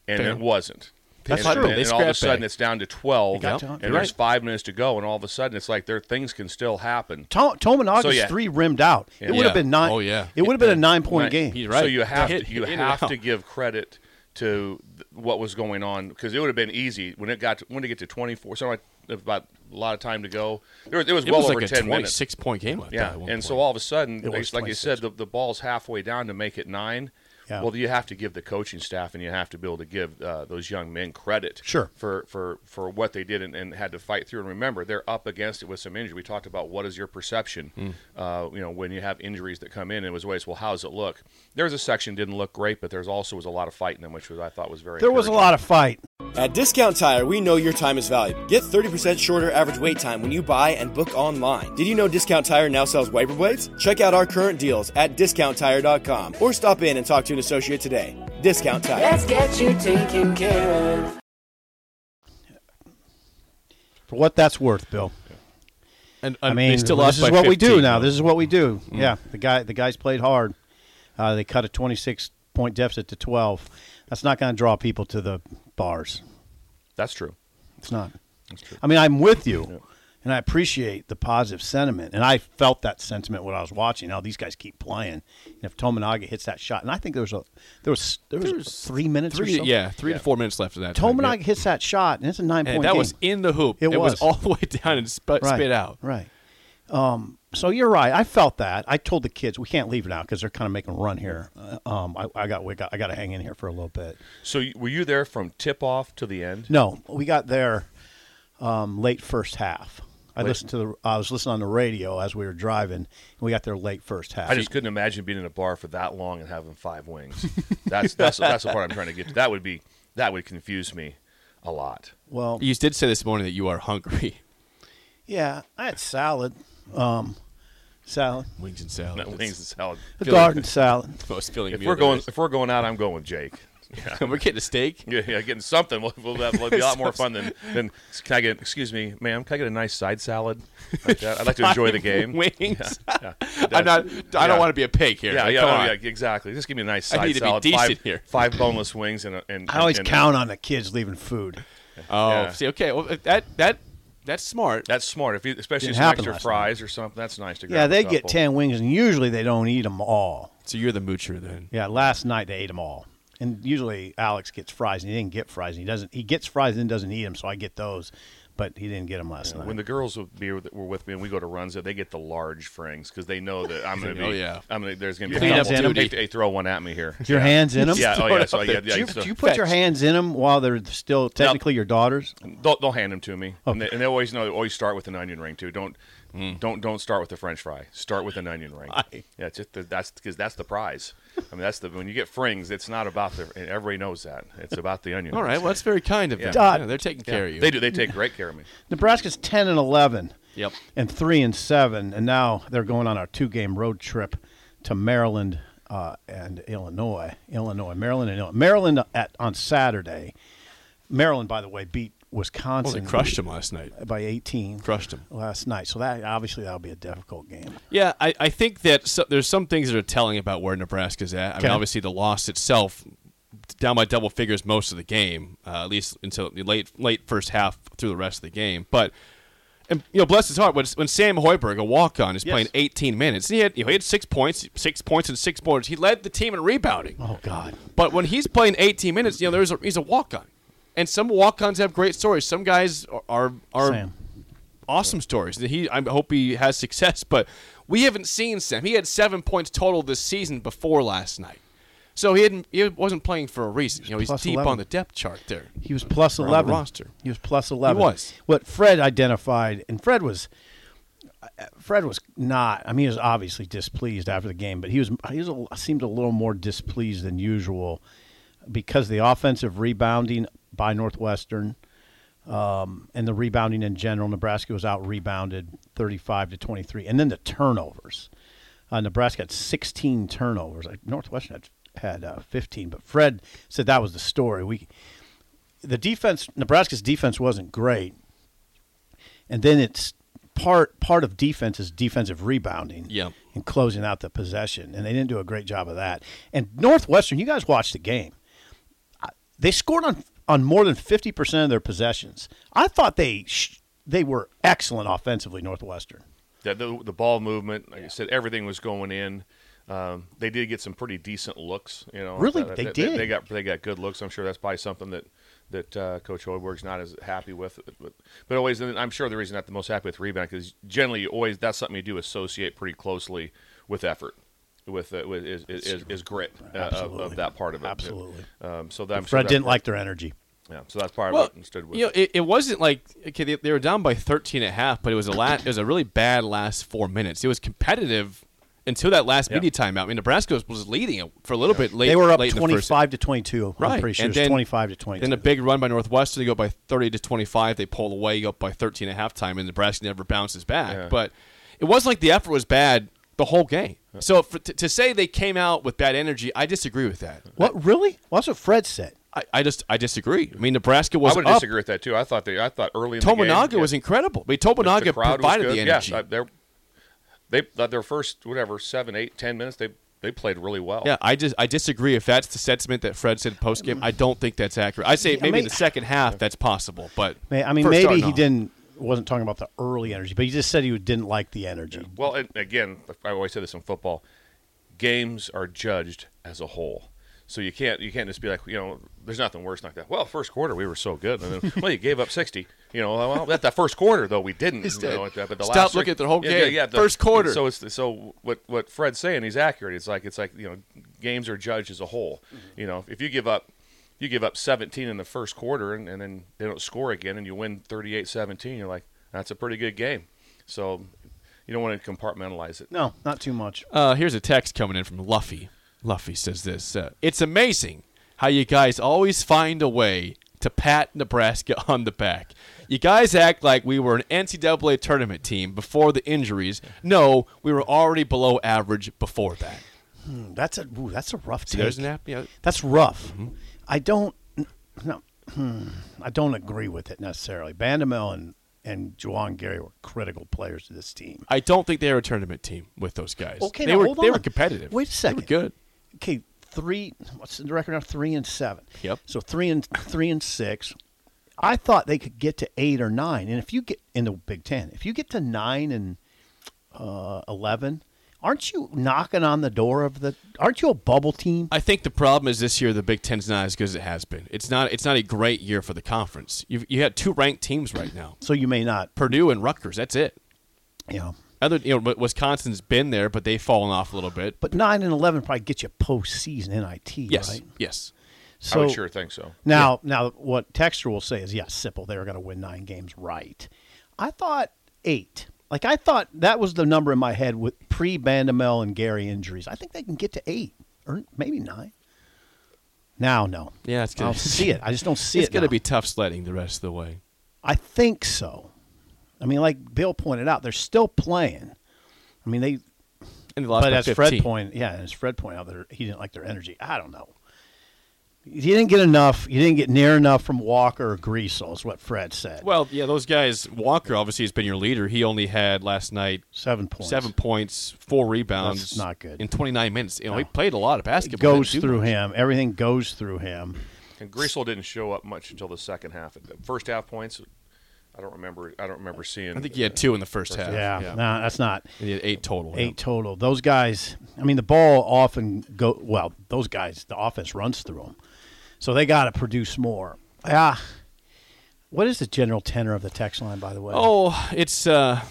Speaker 2: and
Speaker 1: Fair.
Speaker 2: it wasn't.
Speaker 3: That's
Speaker 2: and,
Speaker 3: true.
Speaker 2: And, and all of a sudden,
Speaker 1: back.
Speaker 2: it's down to 12,
Speaker 3: It got
Speaker 2: and there's
Speaker 3: you're right.
Speaker 2: five minutes to go, and all of a sudden, it's like there things can still happen.
Speaker 3: Tom, Tominagas
Speaker 2: So, yeah.
Speaker 3: three rimmed out. It would have been nine.
Speaker 1: Oh, yeah.
Speaker 3: It would have been a
Speaker 1: Yeah.
Speaker 3: nine point
Speaker 2: Right.
Speaker 3: game.
Speaker 1: He's right.
Speaker 2: So you have
Speaker 1: Hit-
Speaker 2: to you have to give credit to th- what was going on because it would have been easy when it got to, when it get to 24. So like about a lot of time to go. There was, it was
Speaker 1: It
Speaker 2: well
Speaker 1: was
Speaker 2: over
Speaker 1: like a
Speaker 2: 10 minutes.
Speaker 1: 26 point game. Like
Speaker 2: Yeah,
Speaker 1: that at one
Speaker 2: and so all of a sudden,
Speaker 3: It
Speaker 2: like you said, the, the ball's halfway down to make it nine.
Speaker 3: Yeah.
Speaker 2: Well, you have to give the coaching staff and you have to be able to give uh, those young men credit
Speaker 3: Sure.
Speaker 2: for, for, for what they did and, and had to fight through. And remember, they're up against it with some injury. We talked about what is your perception,
Speaker 3: Hmm.
Speaker 2: uh, you know, when you have injuries that come in. It was always, well, how does it look? There's a section didn't look great, but there's also was a lot of fight in them, which was I thought was very.
Speaker 3: There was a lot of fight.
Speaker 4: At Discount Tire, we know your time is valuable. Get 30% shorter average wait time when you buy and book online. Did you know Discount Tire now sells wiper blades? Check out our current deals at discounttire.com or stop in and talk to an associate today. Discount time.
Speaker 5: Let's get you taken care of.
Speaker 3: For what that's worth, Bill.
Speaker 1: And,
Speaker 3: I mean,
Speaker 1: they still
Speaker 3: this is
Speaker 1: by
Speaker 3: what we do
Speaker 1: 15,
Speaker 3: now. This is what we do.
Speaker 1: Mm.
Speaker 3: Yeah, the guy, the guys played hard. Uh, they cut a 26 point deficit to 12. That's not going to draw people to the bars.
Speaker 2: That's true.
Speaker 3: It's not.
Speaker 2: That's true.
Speaker 3: I mean, I'm with you, and I appreciate the positive sentiment, and I felt that sentiment when I was watching. Now these guys keep playing, and if Tominaga hits that shot, and I think there was a there was there was,
Speaker 1: There's
Speaker 3: three minutes
Speaker 1: Three,
Speaker 3: or so.
Speaker 1: yeah, three to four minutes left of that. time,
Speaker 3: Tominaga
Speaker 1: yeah.
Speaker 3: hits that shot, and it's a nine
Speaker 1: And
Speaker 3: point
Speaker 1: that
Speaker 3: game.
Speaker 1: was in the hoop.
Speaker 3: It
Speaker 1: was.
Speaker 3: was.
Speaker 1: all the way down and sp-
Speaker 3: right,
Speaker 1: spit out.
Speaker 3: Right. Um, so you're right. I felt that. I told the kids we can't leave now because they're kind of making a run here. Uh, Um, I, I got we got I got to hang in here for a little bit.
Speaker 2: So were you there from tip off to the end?
Speaker 3: No, we got there um, late first half. I
Speaker 2: Late-
Speaker 3: listened to the. I was listening on the radio as we were driving, and we got there late first half.
Speaker 2: I just couldn't imagine being in a bar for that long and having five wings. That's that's that's the part I'm trying to get to. That would be that would confuse me a lot.
Speaker 3: well,
Speaker 1: You did say this morning that you are hungry.
Speaker 3: yeah, I had salad, um, salad,
Speaker 1: Wings and salad.
Speaker 2: Not wings and salad.
Speaker 3: the
Speaker 1: Feel
Speaker 3: garden salad. [LAUGHS]
Speaker 1: most filling
Speaker 2: If
Speaker 1: meal
Speaker 2: we're
Speaker 1: there
Speaker 2: going
Speaker 1: is.
Speaker 2: if we're going out, I'm going with Jake. [LAUGHS]
Speaker 1: we're getting a steak. [LAUGHS]
Speaker 2: Yeah, yeah, getting something will, will, that will be a lot more fun than, than can I get excuse me, ma'am, can I get a nice side salad? Like that? I'd like to [LAUGHS] enjoy the game.
Speaker 1: Wings.
Speaker 2: Yeah.
Speaker 1: I'm not. I
Speaker 2: Yeah.
Speaker 1: don't want to be a pig here.
Speaker 2: Yeah,
Speaker 1: Like,
Speaker 2: yeah,
Speaker 1: come
Speaker 2: no,
Speaker 1: on.
Speaker 2: yeah, exactly. Just give me a nice
Speaker 1: I
Speaker 2: side
Speaker 1: need to be
Speaker 2: salad,
Speaker 1: decent
Speaker 2: five,
Speaker 1: here.
Speaker 2: five boneless wings, and, a, and
Speaker 3: I always
Speaker 2: and, and
Speaker 3: count on the kids leaving food.
Speaker 1: Oh,
Speaker 2: Yeah.
Speaker 1: see, okay. Well, that that that's smart.
Speaker 2: That's smart. If you, especially
Speaker 3: Didn't
Speaker 2: some
Speaker 3: happen
Speaker 2: extra
Speaker 3: last
Speaker 2: fries or something, that's nice to grab.
Speaker 3: Yeah, they get ten wings, and usually they don't eat them all.
Speaker 1: so you're the moocher then.
Speaker 3: Yeah, last night they ate them all, and usually Alex gets fries, and he didn't get fries. And he doesn't. He gets fries and then doesn't eat them, so I get those, but he didn't get them last night.
Speaker 2: When the girls would be were with me and we go to Runza, they get the large frings because they know that I'm going to oh, be.
Speaker 1: Oh, yeah.
Speaker 2: I'm gonna, there's going to be
Speaker 3: Clean
Speaker 2: a
Speaker 3: up
Speaker 2: couple.
Speaker 3: duty.
Speaker 2: Hey, hey, throw one at me here.
Speaker 3: your hands in them? [LAUGHS]
Speaker 2: Yeah. Oh yeah. So
Speaker 1: up
Speaker 2: yeah. yeah
Speaker 3: Do you,
Speaker 2: so
Speaker 3: do you put your hands in them while they're still technically your daughters?
Speaker 2: they'll, they'll hand them to me, and, they, and they always know. They always start with an onion ring too. Don't. Don't don't start with the French fry. Start with an onion ring.
Speaker 1: Why?
Speaker 2: Yeah, it's just the, that's because that's the prize. I mean, that's the when you get frings, it's not about the. And everybody knows that it's about the onion.
Speaker 1: All right. Well, that's very kind of them. Yeah, they're taking
Speaker 2: Yeah,
Speaker 1: care of you.
Speaker 2: They do. They take great care of me. [LAUGHS]
Speaker 3: Nebraska's ten and eleven.
Speaker 1: Yep.
Speaker 3: And three and seven, and now they're going on a two-game road trip to Maryland uh, and Illinois. Illinois, Maryland, and Illinois. Maryland at on Saturday. Maryland, by the way, beat
Speaker 1: Well,
Speaker 3: Wisconsin.
Speaker 1: they crushed them last night.
Speaker 3: by 18
Speaker 1: Crushed them.
Speaker 3: last night. So that obviously that'll be a difficult game.
Speaker 1: Yeah, I, I think that so, there's some things that are telling about where Nebraska's at. I
Speaker 3: Okay.
Speaker 1: mean, obviously the loss itself, down by double figures most of the game, uh, at least until the late late first half through the rest of the game. But and you know, bless his heart, when, when Sam Hoiberg, a walk on, is
Speaker 3: Yes.
Speaker 1: playing 18 minutes, he had you know, he had six points, six points and six boards. He led the team in rebounding.
Speaker 3: Oh God.
Speaker 1: But when he's playing 18 minutes, you know, there's a, he's a walk on, and some walk ons have great stories. Some guys are are, are
Speaker 3: Sam.
Speaker 1: awesome stories. He, I hope he has [LAUGHS] success, but we haven't seen Sam. He had seven points total this season before last night, so he hadn't. He wasn't playing for a reason. You know, he's
Speaker 3: Plus
Speaker 1: deep
Speaker 3: 11.
Speaker 1: on the depth chart there.
Speaker 3: He was plus
Speaker 1: on the
Speaker 3: 11.
Speaker 1: roster.
Speaker 3: He was plus 11.
Speaker 1: was.
Speaker 3: What Fred identified, and Fred was Fred was not. I mean, he was obviously displeased after the game, but he was he was a, seemed a little more displeased than usual because the offensive rebounding by Northwestern um, and the rebounding in general. Nebraska was out rebounded 35 to 23, and then the turnovers. Uh, Nebraska had 16 turnovers. Northwestern had had uh, 15, but Fred said that was the story. We the defense Nebraska's defense wasn't great. And then it's part part of defense is defensive rebounding
Speaker 1: Yeah.
Speaker 3: and closing out the possession. And they didn't do a great job of that. And Northwestern, you guys watched the game. They scored on on more than 50% of their possessions. I thought they sh- they were excellent offensively Northwestern.
Speaker 2: The, the, the ball movement, like I said, everything was going in. Um, they did get some pretty decent looks, you know.
Speaker 3: Really? They
Speaker 2: They,
Speaker 3: did?
Speaker 2: got they got good looks. I'm sure that's probably something that that uh, Coach Hoiberg's not as happy with. But, but always, and I'm sure the reason not the most happy with rebound because generally, you always that's something you do associate pretty closely with effort, with, uh, with is, is, is, is grit uh, of, of that part of it.
Speaker 3: Absolutely.
Speaker 2: Um, so that, I'm sure
Speaker 3: Fred
Speaker 2: that
Speaker 3: didn't
Speaker 2: part-
Speaker 3: like their energy.
Speaker 2: Yeah, so that's part
Speaker 1: Well,
Speaker 2: of it. Instead with
Speaker 1: you know, it, it wasn't like okay, they, they were down by 13 and a half, but it was a la- it was a really bad last four minutes. It was competitive until that last
Speaker 2: Yeah.
Speaker 1: media timeout. I mean, Nebraska was, was leading it for a little bit late.
Speaker 3: They were up
Speaker 1: late in the first-
Speaker 3: 25 to 22. I'm
Speaker 1: Right,
Speaker 3: pretty sure
Speaker 1: and
Speaker 3: it was
Speaker 1: then
Speaker 3: 25 to 22.
Speaker 1: Then a big run by Northwestern. They go by 30 to 25. They pull away, go up by 13 at halftime, and Nebraska never bounces back.
Speaker 2: Yeah.
Speaker 1: But it wasn't like the effort was bad the whole game. So for, to, to say they came out with bad energy, I disagree with that.
Speaker 3: What really? Well, that's what Fred said.
Speaker 1: I, I just I disagree. I mean, Nebraska was
Speaker 2: I would
Speaker 1: up.
Speaker 2: disagree with that too. I thought they, I thought early in the game,
Speaker 1: Tominaga
Speaker 2: yeah,
Speaker 1: was incredible. I mean,
Speaker 2: the
Speaker 1: Tominaga
Speaker 2: crowd was
Speaker 1: provided
Speaker 2: good.
Speaker 1: the energy.
Speaker 2: Yes, they're, they uh, their first whatever seven, eight, ten minutes. They they played really well.
Speaker 1: Yeah, I just I disagree if that's the sentiment that Fred said post game. Um, I don't think that's accurate. I say
Speaker 3: Yeah,
Speaker 1: maybe
Speaker 3: may-
Speaker 1: in the second half that's possible, but
Speaker 3: May- I mean, maybe he
Speaker 1: no.
Speaker 3: didn't wasn't talking about the early energy, but he just said he didn't like the energy.
Speaker 2: Well, and again, I always say this in football: games are judged as a whole. So you can't you can't just be like you know there's nothing worse like that. Well, first quarter we were so good, and then [LAUGHS] well you gave up sixty. You know, well at that first quarter though we didn't. You know,
Speaker 1: dead.
Speaker 2: at that- but the
Speaker 1: Stop
Speaker 2: last
Speaker 1: looking at the whole
Speaker 2: yeah, yeah,
Speaker 1: game.
Speaker 2: Yeah, the-
Speaker 1: First quarter.
Speaker 2: So it's so what what Fred's saying he's accurate. It's like it's like you know games are judged as a whole. Mm-hmm. You know if you give up you give up 17 in the first quarter and, and then they don't score again and you win 38-17 you're like that's a pretty good game so you don't want to compartmentalize it
Speaker 3: No, not too much.
Speaker 1: Uh, here's a text coming in from Luffy. Luffy says this: uh, It's amazing how you guys always find a way to pat Nebraska [LAUGHS] on the back. You guys act like we were an NCAA tournament team before the injuries. No, we were already below average before that.
Speaker 3: Hmm, That's a ooh, that's a rough
Speaker 1: See,
Speaker 3: take.
Speaker 1: there's an app. Yeah,
Speaker 3: That's rough.
Speaker 1: Mm-hmm.
Speaker 3: I don't no, hmm, I don't agree with it necessarily. Bandoumel and and Juwan Gary were critical players to this team.
Speaker 1: I don't think they were a tournament team with those guys.
Speaker 3: Okay,
Speaker 1: they
Speaker 3: now
Speaker 1: were they were competitive.
Speaker 3: Wait a second.
Speaker 1: They were good.
Speaker 3: Okay, three. What's the record now? Three and seven.
Speaker 1: Yep.
Speaker 3: So three and three and six. I thought they could get to eight or nine, and if you get in the Big Ten, if you get to nine and uh, eleven, aren't you knocking on the door of the? Aren't you a bubble team?
Speaker 1: I think the problem is this year the Big Ten's not as good as it has been. It's not. It's not a great year for the conference. You've, you had two ranked teams right now,
Speaker 3: So you may not.
Speaker 1: Purdue and Rutgers. That's it.
Speaker 3: You know,
Speaker 1: Other, you know, Wisconsin's been there, but they've fallen off a little bit.
Speaker 3: but nine and eleven probably get you postseason NIT,
Speaker 1: yes,
Speaker 3: right?
Speaker 1: yes.
Speaker 3: So
Speaker 2: i would sure think so
Speaker 3: Now, now, what Texture will say is, yes, simple. They were going to win nine games, right? I thought eight. Like I thought that was the number in my head with pre Bandoumel and Gary injuries. I think they can get to eight or maybe nine. Now, no.
Speaker 1: Yeah, it's gonna
Speaker 3: don't see it. I just don't see [LAUGHS]
Speaker 1: it's
Speaker 3: it.
Speaker 1: It's going to be tough sledding the rest of the way.
Speaker 3: I think so. I mean, like Bill pointed out, they're still playing. I mean, they.
Speaker 1: And they lost
Speaker 3: but as
Speaker 1: 15.
Speaker 3: Fred pointed, yeah, as Fred pointed out, he didn't like their energy. I don't know. You didn't get enough. You didn't get near enough from Walker or Griesel, is what Fred said.
Speaker 1: Well, yeah, those guys. Walker obviously has been your leader. He only had last night
Speaker 3: seven points.
Speaker 1: seven points, four rebounds.
Speaker 3: That's not good.
Speaker 1: in 29 minutes. You know, he played a lot of
Speaker 3: It
Speaker 1: basketball.
Speaker 3: goes through
Speaker 1: much.
Speaker 3: him. Everything goes through him.
Speaker 2: and Griesel didn't show up much until the second half the first half points i don't remember i don't remember seeing
Speaker 1: I think he had two in the first half.
Speaker 3: Yeah,
Speaker 1: yeah.
Speaker 3: no, that's not
Speaker 1: And he had eight total. yeah.
Speaker 3: eight total. Those guys. I mean, the ball often go. Well, those guys, the offense runs through them, so they got to produce more. Yeah. What is the general tenor of the text line, by the way?
Speaker 1: Oh, it's uh,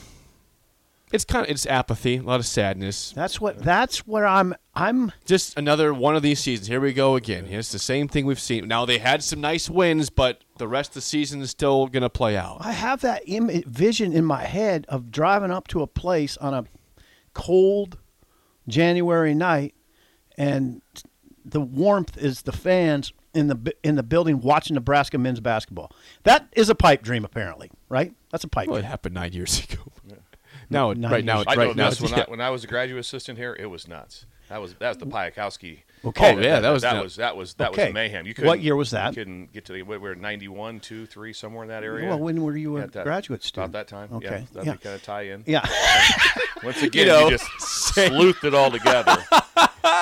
Speaker 1: it's kind of it's apathy, a lot of sadness.
Speaker 3: that's what. That's where I'm. I'm.
Speaker 1: Just another one of these seasons. Here we go again. It's the same thing we've seen. Now they had some nice wins, but the rest of the season is still going to play out.
Speaker 3: I have that Im- vision in my head of driving up to a place on a cold January night, and the warmth is the fans in the in the building watching Nebraska men's basketball. That is a pipe dream, apparently, right? That's a pipe
Speaker 1: Well, it happened nine years [LAUGHS] ago. Now,
Speaker 3: Nine
Speaker 1: right now,
Speaker 3: years
Speaker 1: it's
Speaker 2: I
Speaker 1: right
Speaker 2: know
Speaker 1: now.
Speaker 2: this when,
Speaker 1: yeah.
Speaker 2: I, when I was a graduate assistant here, it was nuts. That was that was the Piatkowski.
Speaker 3: Okay.
Speaker 1: Oh, yeah, that was
Speaker 2: that
Speaker 1: nut-
Speaker 2: was that was that
Speaker 3: Okay.
Speaker 2: was mayhem. You
Speaker 3: What
Speaker 2: couldn't,
Speaker 3: year was that?
Speaker 2: You couldn't get to the we were 91, 2, 3, somewhere in that area.
Speaker 3: Well, when were you a
Speaker 2: At that-
Speaker 3: graduate student?
Speaker 2: About that time.
Speaker 3: Okay.
Speaker 2: Yeah, that'd
Speaker 3: Yeah.
Speaker 2: be kind of tie in.
Speaker 3: Yeah. [LAUGHS]
Speaker 2: Once again, you,
Speaker 1: know,
Speaker 2: just sleuthed it all together.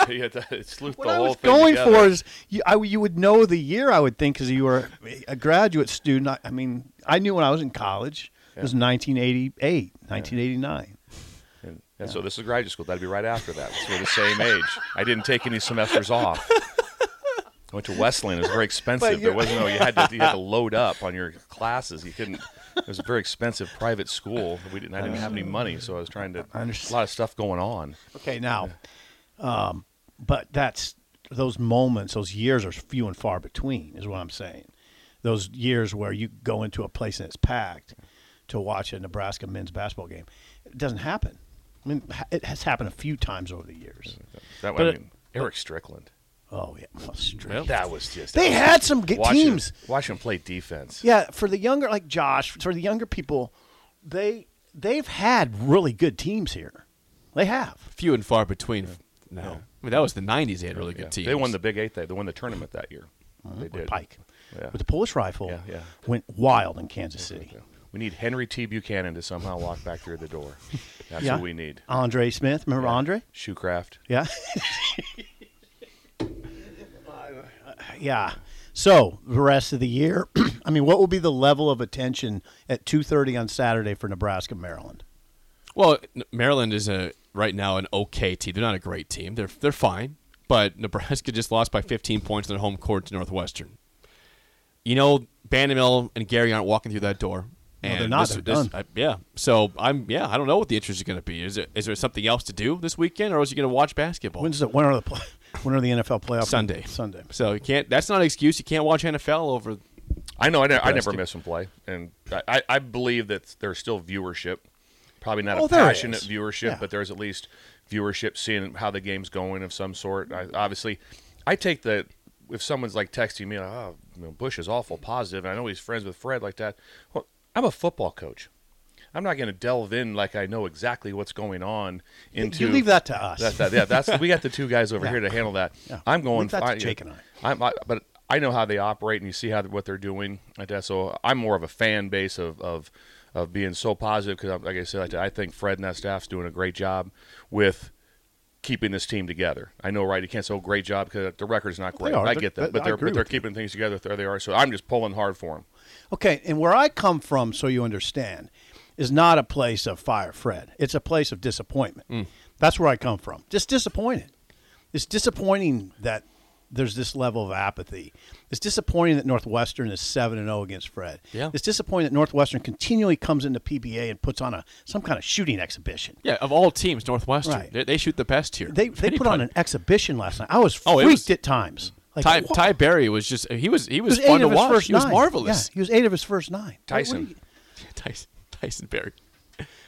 Speaker 2: you had to sleuthe
Speaker 3: What
Speaker 2: the
Speaker 3: I
Speaker 2: whole
Speaker 3: was
Speaker 2: thing
Speaker 3: going
Speaker 2: together.
Speaker 3: for is you, I, you would know the year, I would think, because you were a graduate student. I, I mean, I knew when I was in college. It was 1988, 1989.
Speaker 2: And, and so this is graduate school. That'd be right after that. So we're the same age. I didn't take any semesters off. I [LAUGHS] went to Wesleyan. It was very expensive.
Speaker 3: But
Speaker 2: There wasn't no. You had to you had to load up on your classes. You couldn't. It was a very expensive private school. We didn't. I didn't have any money, so I was trying to.
Speaker 3: I understand.
Speaker 2: A lot of stuff going on.
Speaker 3: Okay, now, um, but that's those moments, those years are few and far between, is what I'm saying. Those years where you go into a place and it's packed to watch a Nebraska men's basketball game, it doesn't happen. I mean, it has happened a few times over the years.
Speaker 2: That
Speaker 3: But
Speaker 2: I
Speaker 3: it-
Speaker 2: mean, Erick Strickland.
Speaker 3: Oh yeah, well, straight.
Speaker 2: That was just.
Speaker 3: They
Speaker 2: was-
Speaker 3: had some good
Speaker 2: watching-
Speaker 3: teams.
Speaker 2: Watch him play defense.
Speaker 3: Yeah, for the younger like Josh, for the younger people, they they've had really good teams here. They have.
Speaker 1: Few and far between now. I mean, that was the '90s. They had really good teams.
Speaker 2: They won the Big Eight. They, they won the tournament that year. They
Speaker 3: With
Speaker 2: did.
Speaker 3: Pike.
Speaker 2: Yeah.
Speaker 3: With the Polish rifle,
Speaker 2: Yeah, yeah.
Speaker 3: went wild in Kansas City.
Speaker 2: We need Henry T. Buchanan to somehow walk back through the door. That's
Speaker 3: Yeah.
Speaker 2: what we need.
Speaker 3: Andre Smith, remember Andre?
Speaker 2: Shoecraft.
Speaker 3: Yeah. [LAUGHS] yeah. So the rest of the year, [CLEARS THROAT] I mean, what will be the level of attention at two thirty on Saturday for Nebraska, Maryland?
Speaker 1: Well, Maryland is a right now an okay team. They're not a great team. They're they're fine, but [LAUGHS] Nebraska just lost by 15 points in their home court to Northwestern. You know, Vanderbilt and Gary aren't walking through that door.
Speaker 3: No, they're not.
Speaker 1: this-
Speaker 3: They're
Speaker 1: this-
Speaker 3: done.
Speaker 1: I- yeah. So I'm yeah. I don't know what the interest is going to be. Is it is there something else to do this weekend, or is he going to watch basketball?
Speaker 3: When's the when are the play, [LAUGHS] when are the NFL playoffs?
Speaker 1: Sunday.
Speaker 3: Sunday.
Speaker 1: So you can't. That's not an excuse. You can't watch NFL over.
Speaker 2: I know. I, ne- I never miss them play, and I, I, I believe that there's still viewership. Probably not
Speaker 3: Oh,
Speaker 2: a
Speaker 3: there
Speaker 2: passionate viewership,
Speaker 3: Yeah.
Speaker 2: but there's at least viewership seeing how the game's going of some sort. I, obviously, I take the if someone's like texting me, oh, you know, Busch is awful positive, and I know he's friends with Fred like that. Well, I'm a football coach. I'm not going to delve in like I know exactly what's going on into.
Speaker 3: You leave that to us.
Speaker 2: That, that, yeah, that's we got the two guys over [LAUGHS]
Speaker 3: Yeah.
Speaker 2: here to handle that.
Speaker 3: Yeah.
Speaker 2: I'm going.
Speaker 3: Leave that to
Speaker 2: I-
Speaker 3: Jake and
Speaker 2: I'm, I, but I know how they operate, and you see how what they're doing. So I'm more of a fan base of of, of being so positive because, like I said, I think Fred and that staff's doing a great job with keeping this team together. I know, right? You can't say oh, great job because the record's not great. I get that, but they're but they're
Speaker 3: with you.
Speaker 2: keeping things together. There they are. So I'm just pulling hard for them.
Speaker 3: Okay, and where I come from, so you understand, is not a place of fire, Fred. It's a place of disappointment.
Speaker 1: Mm.
Speaker 3: That's where I come from. Just disappointed. It's disappointing that there's this level of apathy. It's disappointing that Northwestern is seven and zero against Fred.
Speaker 1: Yeah.
Speaker 3: It's disappointing that Northwestern continually comes into PBA and puts on a some kind of shooting exhibition.
Speaker 1: Yeah, of all teams, Northwestern.
Speaker 3: Right.
Speaker 1: They, they shoot the best here.
Speaker 3: They they put on an exhibition last night. I was freaked
Speaker 1: Oh, it was-
Speaker 3: at times. Like,
Speaker 1: Ty,
Speaker 3: what?
Speaker 1: Ty Berry was just he was he was,
Speaker 3: was
Speaker 1: fun to watch. He was marvelous.
Speaker 3: Yeah, he was eight of his first nine.
Speaker 2: Tyson.
Speaker 3: do you- [LAUGHS]
Speaker 1: Tyson Tyson Berry.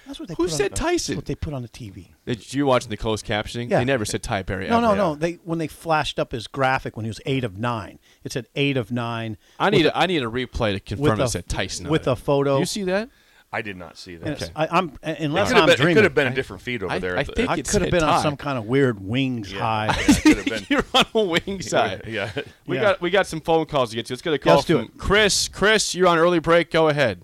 Speaker 3: That's what they
Speaker 1: Who
Speaker 3: put on
Speaker 1: said
Speaker 3: the-
Speaker 1: Tyson?
Speaker 3: That's what they put on the TV.
Speaker 1: Did you watching the closed captioning?
Speaker 3: Yeah.
Speaker 1: They never said Ty Berry.
Speaker 3: No, no, no. They when they flashed up his graphic when he was eight of nine, it said eight of nine.
Speaker 1: I need a, I need a replay to confirm
Speaker 3: with
Speaker 1: it said Tyson
Speaker 3: with a photo.
Speaker 1: You see that?
Speaker 2: I did not see that.
Speaker 3: it's- I, I'm
Speaker 2: It
Speaker 3: unless
Speaker 2: could
Speaker 3: I'm
Speaker 2: been, it
Speaker 3: dreaming.
Speaker 2: could have been a different feed over
Speaker 1: I-
Speaker 2: there.
Speaker 1: I
Speaker 2: at the-
Speaker 1: think
Speaker 3: I
Speaker 1: it
Speaker 3: could have
Speaker 1: said
Speaker 3: been on some kind of weird wings
Speaker 2: Yeah.
Speaker 3: high. [LAUGHS]
Speaker 2: Yeah, could have been. [LAUGHS]
Speaker 1: You're on a wing side.
Speaker 2: yeah.
Speaker 1: We
Speaker 3: Yeah.
Speaker 1: got we got some phone calls to get to. Let's get a call
Speaker 3: let's do
Speaker 1: from
Speaker 3: it.
Speaker 1: Chris. Chris, you're on early break. Go ahead.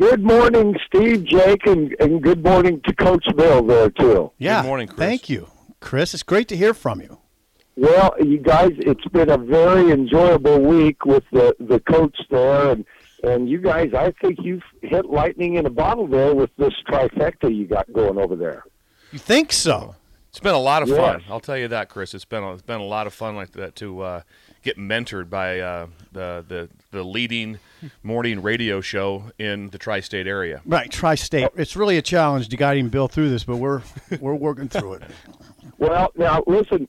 Speaker 6: Good morning, Steve, Jake, and, and good morning to Coach Bill there, too.
Speaker 3: yeah.
Speaker 2: morning, Chris.
Speaker 3: Thank you, Chris. It's great to hear from you.
Speaker 6: Well, you guys, it's been a very enjoyable week with the, the coach there, and, and you guys, I think you've hit lightning in a bottle there with this trifecta you got going over there.
Speaker 3: You think so?
Speaker 2: It's been a lot of
Speaker 6: Yes.
Speaker 2: fun. I'll tell you that, Chris. It's been a, it's been a lot of fun like that to uh, get mentored by uh, the, the the leading morning radio show in the tri-state area.
Speaker 3: Right, tri-state. Oh. It's really a challenge to guide him Bill through this, but we're [LAUGHS] we're working through it.
Speaker 6: Well, now listen,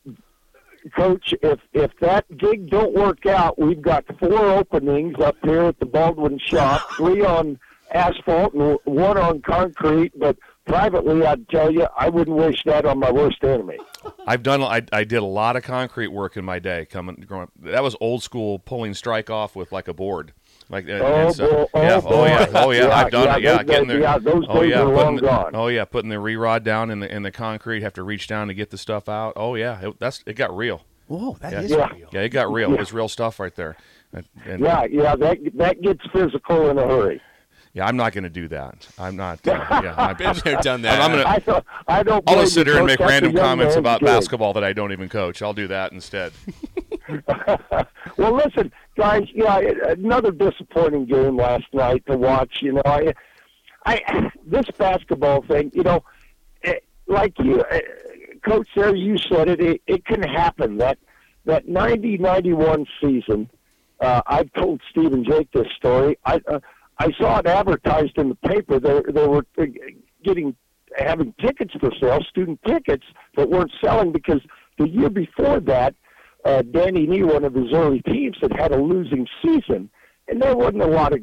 Speaker 6: Coach. If if that gig don't work out, we've got four openings up here at the Baldwin shop. [LAUGHS] Three on asphalt and one on concrete. But privately, I'd tell you, I wouldn't wish that on my worst enemy.
Speaker 2: I've done. I, I did a lot of concrete work in my day. Coming, growing up. That was old school pulling strike off with like a board. Like uh,
Speaker 6: Oh,
Speaker 2: and so-
Speaker 6: boy, oh,
Speaker 2: yeah, oh yeah,
Speaker 6: boy.
Speaker 2: oh yeah,
Speaker 6: Yeah,
Speaker 2: I've done
Speaker 6: yeah,
Speaker 2: it. Yeah,
Speaker 6: those
Speaker 2: getting
Speaker 6: days-
Speaker 2: there.
Speaker 6: yeah, those
Speaker 2: oh yeah,
Speaker 6: are
Speaker 2: putting
Speaker 6: long
Speaker 2: the,
Speaker 6: gone.
Speaker 2: oh yeah, putting the re-rod down in the in the concrete. Have to reach down to get the stuff out. Oh yeah, it, that's it got real.
Speaker 3: Whoa, that
Speaker 2: Yeah.
Speaker 3: is
Speaker 6: Yeah.
Speaker 3: real.
Speaker 2: Yeah, it got real.
Speaker 6: Yeah.
Speaker 2: It was real stuff right there. And, and-
Speaker 6: Yeah, yeah, that that gets physical in a hurry.
Speaker 2: Yeah, I'm not going to do that. I'm not. Uh, [LAUGHS] yeah, I've
Speaker 1: Been there, done that.
Speaker 2: I'm gonna-
Speaker 6: I don't, I don't.
Speaker 2: I'll just sit here and make random comments about
Speaker 6: gig.
Speaker 2: basketball that I don't even coach. I'll do that instead. [LAUGHS] [LAUGHS]
Speaker 6: Well, listen, guys. Yeah, another disappointing game last night to watch. You know, I, I [SIGHS] this basketball thing. You know, eh, like you, eh, Coach, there you said it. It, it can happen. That that ninety ninety one season. Uh, I've told Steve and Jake this story. I uh, I saw it advertised in the paper. They they were uh, getting having tickets for sale, student tickets that weren't selling because the year before that, uh, Danny Nee, one of his early teams, had had a losing season, and there wasn't a lot of,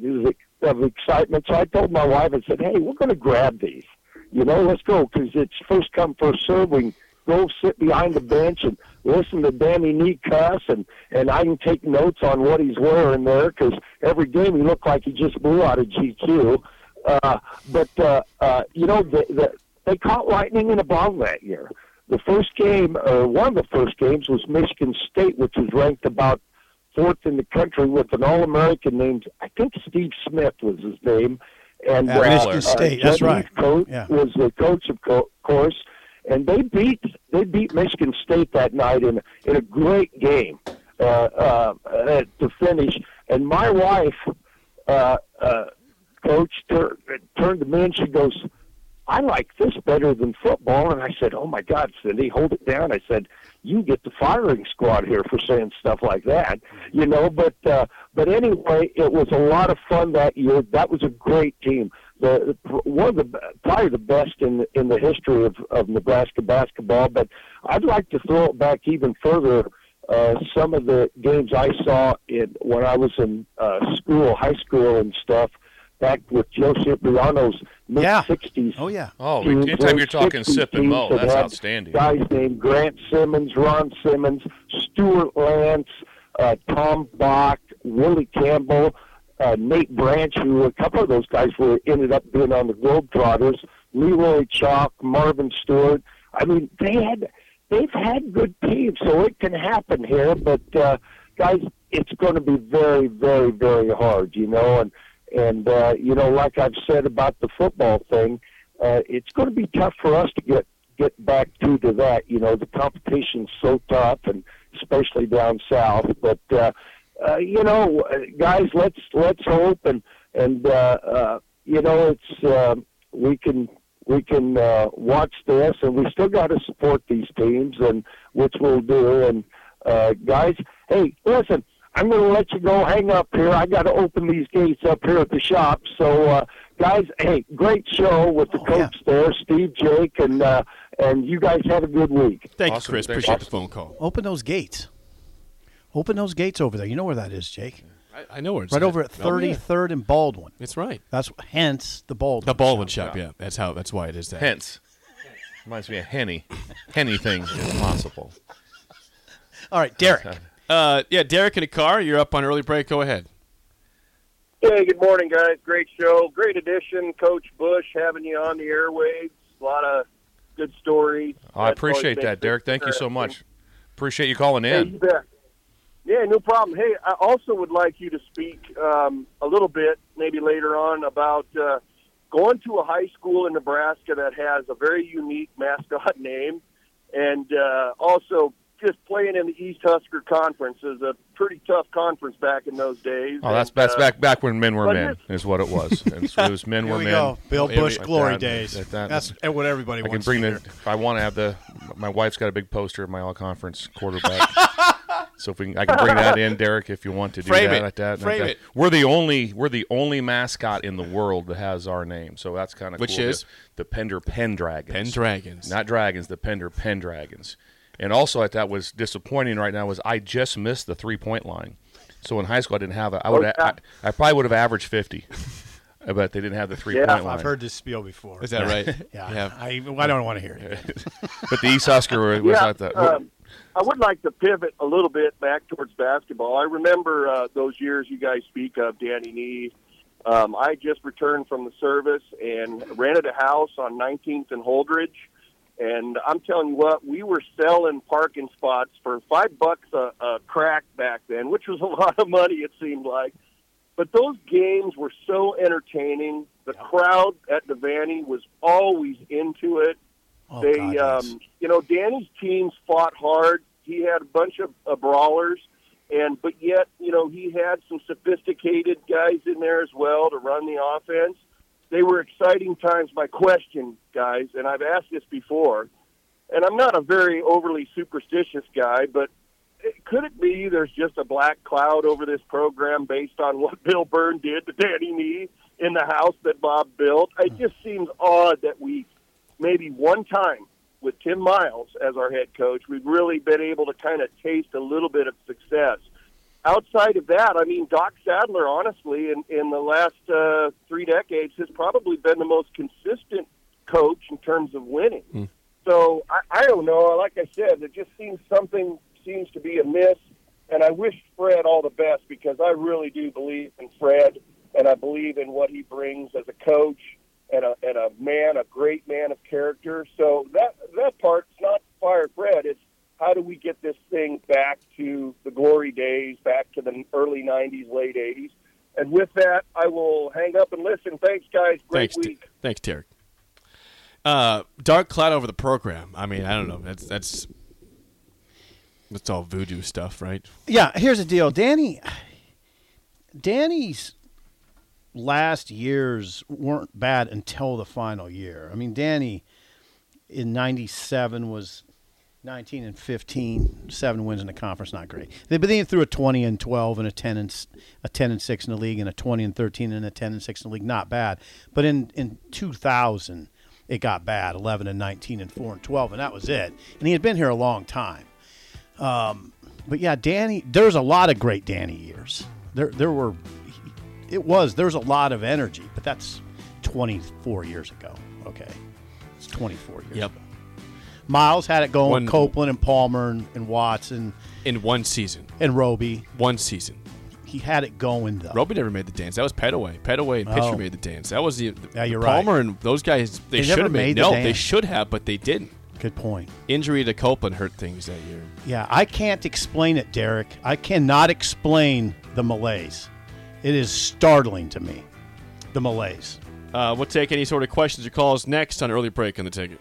Speaker 6: of excitement. So I told my wife, I said, "Hey, we're going to grab these. You know, let's go because it's first come, first serve. We go sit behind the bench and listen to Danny Nee cuss, and and I can take notes on what he's wearing there because every game he looked like he just blew out of GQ. Uh, but uh, uh, you know, the, the they caught lightning in a bottle that year. The first game, or one of the first games, was Michigan State, which was ranked about fourth in the country with an All-American named I think Steve Smith was his name, and
Speaker 3: At
Speaker 6: uh,
Speaker 3: Michigan State, that's right.
Speaker 6: Coach
Speaker 3: Yeah.
Speaker 6: was the coach of co- course, and they beat they beat Michigan State that night in in a great game uh, uh, uh, to finish. And my wife, uh, uh, coach, tur- turned to me and she goes, "I like this better than football." And I said, "Oh my God, Cindy, hold it down." I said, "You get the firing squad here for saying stuff like that," you know. But uh, but anyway, it was a lot of fun that year. That was a great team. The one of the probably the best in in the history of, of Nebraska basketball. But I'd like to throw it back even further. Uh, some of the games I saw in when I was in uh, school, high school, and stuff. Back with Joe Cipriano's mid
Speaker 3: Yeah.
Speaker 6: '60s
Speaker 3: Oh yeah.
Speaker 2: Oh,
Speaker 6: teams,
Speaker 2: anytime you're talking Sip and Mo, that's
Speaker 6: had
Speaker 2: outstanding.
Speaker 6: Guys named Grant Simmons, Ron Simmons, Stuart Lantz, uh, Tom Baack, Willie Campbell, uh, Nate Branch, who a couple of those guys were ended up being on the Globetrotters, Leroy Chalk, Marvin Stewart. I mean, they had they've had good teams, so it can happen here. But uh, guys, it's going to be very, very, very hard, you know. And and uh, you know, like I've said about the football thing, uh, it's going to be tough for us to get get back to to that. You know, the competition's so tough, and especially down south. But uh, uh, you know, guys, let's let's hope and and uh, uh, you know, it's uh, we can we can uh, watch this, and we still got to support these teams, and which we'll do. And uh, guys, hey, listen. I'm going to let you go hang up here. I got to open these gates up here at the shop. So, uh, guys, hey, great show with the
Speaker 3: Oh,
Speaker 6: coach there, Steve, Jake, and uh, and you guys have a good week.
Speaker 1: Thank
Speaker 2: Awesome.
Speaker 1: you, Chris.
Speaker 2: Thanks.
Speaker 1: Appreciate the phone call.
Speaker 3: Open those gates. Open those gates over there. You know where that is, Jake?
Speaker 1: I, I know where it's
Speaker 3: Right
Speaker 1: at.
Speaker 3: over at
Speaker 1: Oh, yeah.
Speaker 3: 33rd and Baldwin.
Speaker 1: That's right.
Speaker 3: That's hence the Baldwin.
Speaker 1: The Baldwin shop. Yeah, that's how. That's why it is that.
Speaker 2: Hence, reminds me of Henny. Henny thing is possible.
Speaker 3: All right, Derek.
Speaker 1: Uh, yeah, Derek in a car. You're up on early break. Go ahead.
Speaker 7: Hey, good morning, guys. Great show. Great addition, Coach Busch, having you on the airwaves. A lot of good stories.
Speaker 2: Oh, I appreciate that, Derek. Thank you so much. Appreciate you calling
Speaker 7: Hey, you
Speaker 2: in.
Speaker 7: bet. Yeah, no problem. Hey, I also would like you to speak um, a little bit, maybe later on, about uh, going to a high school in Nebraska that has a very unique mascot [LAUGHS] name, and uh, also just playing in the East Husker Conference is a pretty tough conference back in those days.
Speaker 2: Oh, that's
Speaker 7: And,
Speaker 2: that's
Speaker 7: uh,
Speaker 2: back back when men were
Speaker 7: but
Speaker 2: men, is what it was. [LAUGHS] And so it was men
Speaker 3: Here
Speaker 2: were
Speaker 3: we
Speaker 2: men.
Speaker 3: go. Bill
Speaker 1: Here
Speaker 3: Busch
Speaker 2: like
Speaker 3: glory
Speaker 2: that,
Speaker 3: days.
Speaker 2: like that.
Speaker 3: That's what everybody
Speaker 2: I can bring
Speaker 3: to
Speaker 2: the if I want to have the. My wife's got a big poster of my all conference quarterback. [LAUGHS] so if we, can, I can bring that in, Derek, if you want to do
Speaker 1: Frame
Speaker 2: that.
Speaker 1: it.
Speaker 2: Like that like
Speaker 1: Frame
Speaker 2: that.
Speaker 1: it.
Speaker 2: We're the only we're the only mascot in the world that has our name. So that's kind of
Speaker 1: Which
Speaker 2: cool.
Speaker 1: is?
Speaker 2: the, the Pender Pendragons.
Speaker 1: Pendragons.
Speaker 2: not dragons. The Pender Pendragons. And also, at that was disappointing right now was I just missed the three point line. So in high school, I didn't have it. I would
Speaker 7: Oh,
Speaker 2: I,
Speaker 7: yeah.
Speaker 2: I probably would have averaged fifty, [LAUGHS] but they didn't have the three
Speaker 7: Yeah,
Speaker 2: point line.
Speaker 3: I've heard this spiel before.
Speaker 1: Is that right? [LAUGHS]
Speaker 3: Yeah,
Speaker 1: Yeah.
Speaker 3: I, I don't want to hear it. [LAUGHS]
Speaker 2: But the East Husker was
Speaker 7: yeah,
Speaker 2: like that.
Speaker 7: um, I would like to pivot a little bit back towards basketball. I remember uh, those years you guys speak of, Danny Nee. Um, I just returned from the service and rented a house on 19th and Holdrege. And I'm telling you what, we were selling parking spots for five bucks a, a crack back then, which was a [LAUGHS] lot of money, it seemed like. But those games were so entertaining. The crowd at Devaney was always into it
Speaker 3: Oh,
Speaker 7: they,
Speaker 3: God, yes.
Speaker 7: um, you know, Danny's teams fought hard. He had a bunch of uh, brawlers, and but yet, you know, he had some sophisticated guys in there as well to run the offense. They were exciting times. My question, guys, and I've asked this before, and I'm not a very overly superstitious guy, but could it be there's just a black cloud over this program based on what [LAUGHS] Bill Byrne did to Danny Nee in the house that Bob built? It just seems odd that we maybe one time with Tim Miles as our head coach, we've really been able to kind of taste a little bit of success outside of that, I mean, Doc Sadler, honestly, in, in the last uh, three decades, has probably been the most consistent coach in terms of winning. Mm. So I, I don't know. Like I said, it just seems something seems to be amiss. And I wish Fred all the best because I really do believe in Fred and I believe in what he brings as a coach and a, and a man, a great man of character. So that that part's not fire Fred. It's everything back to the glory days, back to the early '90s, late '80s. And with that, I will hang up and listen. Thanks, guys. Great
Speaker 1: Thanks, T- thanks, Derek. Uh, dark cloud over the program. I mean, I don't know. That's that's that's all voodoo stuff, right?
Speaker 3: Yeah, here's the deal, Danny. Danny's last years weren't bad until the final year. I mean, Danny in '97 was 19 and 15, seven wins in the conference, not great. They, but then he threw a 20 and 12 and a 10 and a 10 and six in the league, and a 20 and 13 and a 10 and six in the league, not bad. But in in 2000, it got bad, 11 and 19 and four and 12, and that was it. And he had been here a long time. Um, but yeah, Danny, there's a lot of great Danny years. There, there were, it was, there's a lot of energy, but that's 24 years ago. Okay. It's 24 years
Speaker 1: Yep.
Speaker 3: ago. Miles had it going
Speaker 1: One-
Speaker 3: with Copeland and Palmer and, and Watson
Speaker 1: In one season,
Speaker 3: and Roby.
Speaker 1: one season.
Speaker 3: He had it going though.
Speaker 1: Roby never made the dance. That was Petteway. Petteway and Pitchford
Speaker 3: Oh.
Speaker 1: made the dance. That was the
Speaker 3: Yeah, you're right.
Speaker 1: Palmer and those guys. They,
Speaker 3: They
Speaker 1: should
Speaker 3: never
Speaker 1: have
Speaker 3: made the
Speaker 1: No, they
Speaker 3: dance.
Speaker 1: should have, but they didn't.
Speaker 3: Good point.
Speaker 1: Injury to Copeland hurt things that year.
Speaker 3: Yeah, I can't explain it, Derek. I cannot explain the malaise. It is startling to me. The malaise.
Speaker 1: Uh, we'll take any sort of questions or calls next on early break on the ticket.